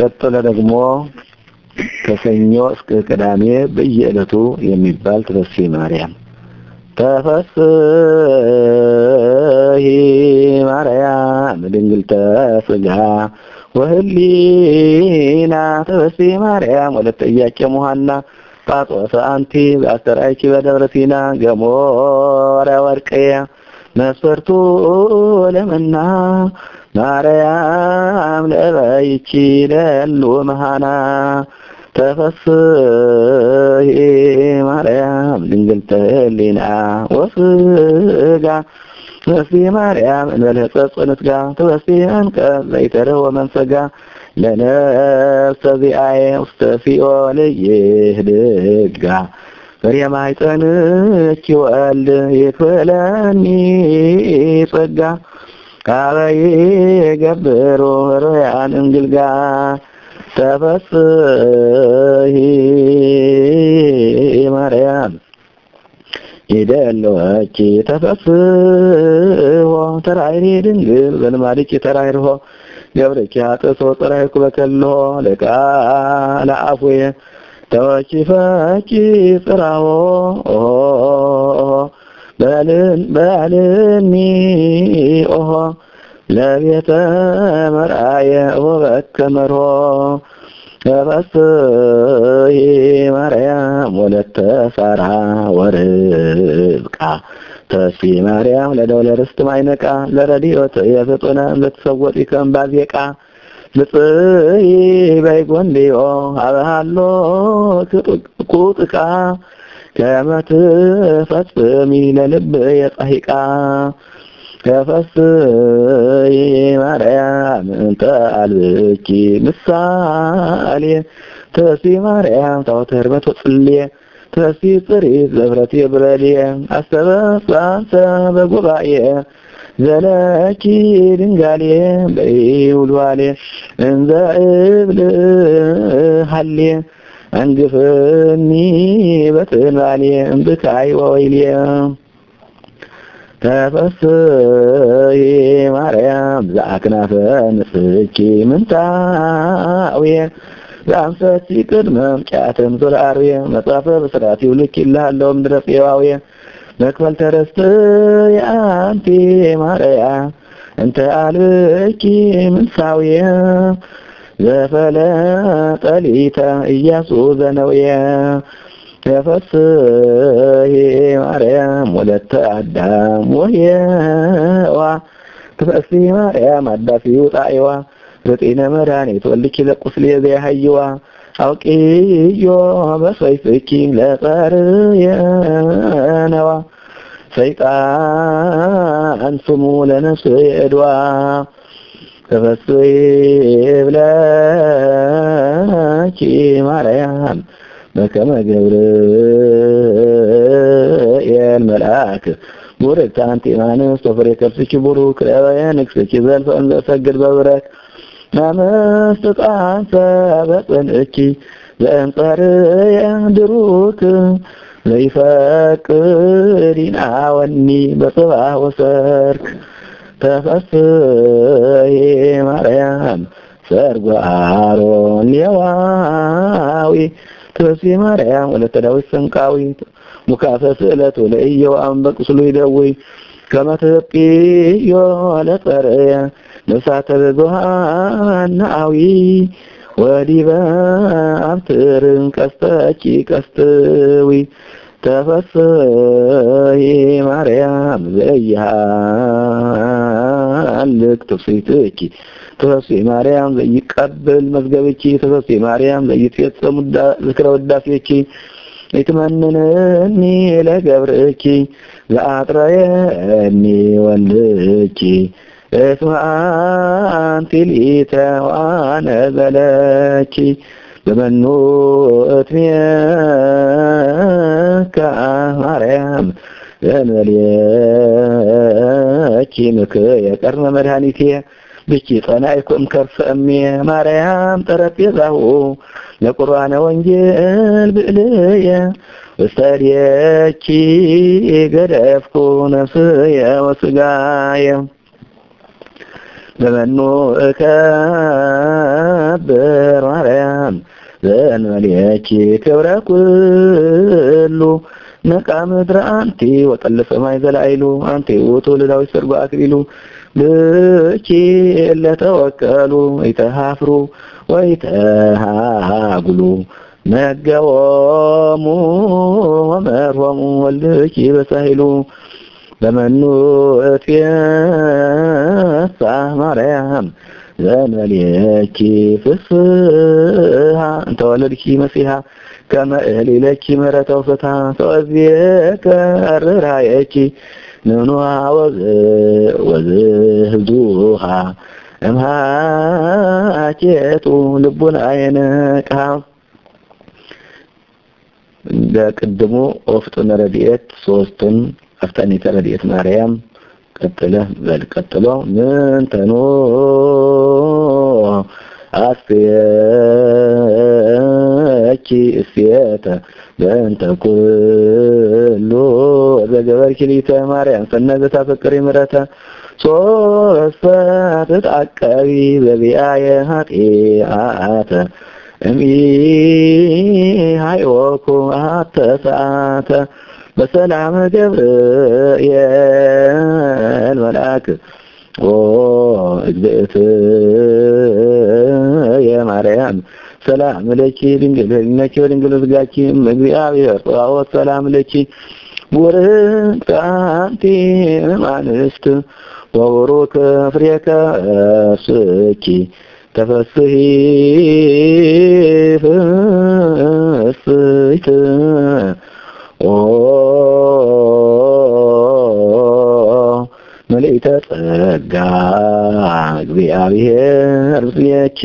ቀጥሎ ደግሞ ከሰኞ እስከ ቅዳሜ በየዕለቱ የሚባል ተፈሲ ማርያም። ተፈስሒ ማርያም ድንግልተ ሥጋ ወህሊና። ተፈሲ ማርያም ወለተ ኢያቄም ወሐና ጳጦሰ አንቲ በአስተርአይኪ በደብረ ሲና። ገሞራ ወርቅየ መስፈርቱ ለመና ማርያም ለበይቺ ለሉ መሃና ተፈስሒ ማርያም ድንግልተ ህሊና ወስጋ ተፈስሒ ማርያም ሕጸጽ ንስጋ ተፈስሒ አንቀጽ ዘይተረወ መንፈጋ ለነፍሰ ዚአየ ውስተ ሲኦል ይህድጋ ፍሬ ማኅፀንኪ ወልድ ይክፍለኒ ጸጋ ካበ ይገብሩ ርያን እንግልጋ ተፈስሒ ማርያም። ይደለወኪ ተፈስሖ ተራይኒ ድንግል በልማድኪ ተራይርሆ ገብርኪ ሀጥሶ ጥራይኩ በከልሆ ለቃለ አፉየ ተወኪፈኪ ጽራዎ በልን በልኒ ኦሆ ለቤተ መርአየ ወበከመሮ ተፈስሒ ማርያም ወለተ ሳራ ወርብቃ ተስፊ ማርያም ለደውለ ርስት ማይነቃ ለረዲዮት የፍጡነ ልትሰወጢ ከምባዜቃ ንጽይ በይጎንዲዮ አበሃሎ ቁጥቃ ከመትፈጽሚ ለልብ የጻሂቃ ተፈስሒ ማርያም እንተ አልብኪ ምሳሌ ተሲ ማርያም ታወተ ህርመት ወጽልየ ተሲ ጽሪት ዘፍረት የብረልየ አስተበሳሰ በጉባኤ ዘለኪ ድንጋሌ በይውልዋሌ እንዘ እብል ሀልየ አንግፍኒ በትንባሌ እምብካይ ወወይልየ ተፈስሒ ማርያም ዘአክናፈ ንጽኪ ምንታውየ ዘአንፈቲ ቅድመ ምቅያትም ዘርአርየ መጽሐፈ ብስራት ይውልክ ይልሃለው ምድረ ፄዋውየ መክፈልተ ርስት የአንቲ ማርያም እንተ አልብኪ ምንሳውየ ዘፈለ ጠሊተ ኢያሱ ዘነውየ ተፈስሒ ማርያም ወለተ አዳም ወየዋ ተፈስሒ ማርያም አዳፊ ውጣይዋ ርጢነ መድኃኒት ወልኪ ለቁስሌ ዘያሃይዋ አውቂዮ በሰይፍኪ ለጸርየ ነዋ ሰይጣን ስሙ ለነፍስ የእድዋ ተፈስሒ ብለኪ ማርያም በከመ ገብርኤል መልአክ ቡርክት አንቲ እማንስት ወፍሬ ከርሥኪ ቡሩክ ለበየ ንግሥኪ ዘልፈ እንዘ እሰግድ በብረክ ናመስትጣንሰ በጽንእኪ ዘእንጸርየ ድሩክ ዘይፈቅድ ይንአወኒ በጽባሕ ወሰርክ ተፈስሒ ማርያም ሰርጎ አሮን ሌዋዊ ተፈስሒ ማርያም ወለተ ዳዊት ሰንቃዊ ሙካፈ ስእለት ወለእየዋም በቁስሉ ይደውይ ከመ ትህጲዮ ለጸርየ ነፍሳተ ወዲበ አብትርን ቀስተኪ ቀስትዊ ተፈስሒ ማርያም ዘያሃልክ ትፍሲትኪ ተፈስሒ ማርያም ዘይቀብል መዝገብኪ ተፈስሒ ማርያም ዘይትፌጸም ዝክረ ውዳሴኪ ይትመንነኒ ለገብርኪ ዘአጥረየኒ ወልድኪ እስመ አንቲ ሊተ ወአነ ዘለኪ በመኑ እትሜከ ማርያም ዘንበልየኪ ምክየ ቀርመ መድኃኒቴ ብኪ ጸናይኩም ከርሰ እሜ ማርያም ጠረጴዛሁ ለቁርባነ ወንጌል ብእልየ ውስተድየኪ ገደፍኩ ነፍስየ ወስጋየ። በመኑ እከብር ዘንበሌኪ ክብረ ኩሉ ነቃ ምድረ አንቲ ወጠል ሰማይ ዘላይሉ አንቲ ውእቱ ሰርጎ አክሊሉ ብኪ ለተወከሉ ወይተሃፍሩ ወይተሃጉሉ መገቦሙ ወመርሆሙ ወልድኪ በሳሂሉ በመኑ እትየሳ ማርያም ዘንበሌኪ ፍስሃ እንተ ወለድኪ መሲሃ ከመ እህሊለኪ ምህረተ ውፍታ ተወዝየከ ርራየኪ ንኑሃ ወዝህብዱሃ እምሃኬቱ ልቡን አይነቃ በቅድሙ ወፍጡን ረድኤት ሶስቱን አፍጣኒተ ረድኤት ማርያም ቀጥለህ በል ቀጥሎ ምን ተኖ አስየኪ እስየተ በእንተ ኩሉ ዘገበርኪ ሊተ ማርያም ሰነዘ ታፈቅሪ ምረተ ሶስተ ትጣቀቢ በቢአየ ኃጢአተ እምኢ ሃይወኩ አተ በሰላም ገብርኤል መልአክ ኦ እግዝእትየ ማርያም ሰላም ለኪ ድንግል ህሊናኪ ወድንግል ስጋኪ እግዚአብሔር ጸባኦት ሰላም ለኪ ቡርክት አንቲ ወቡሩክ ፍሬ ከርስኪ ተፈስሒ ፍስሕት እግዚአብሔር ምስሌኪ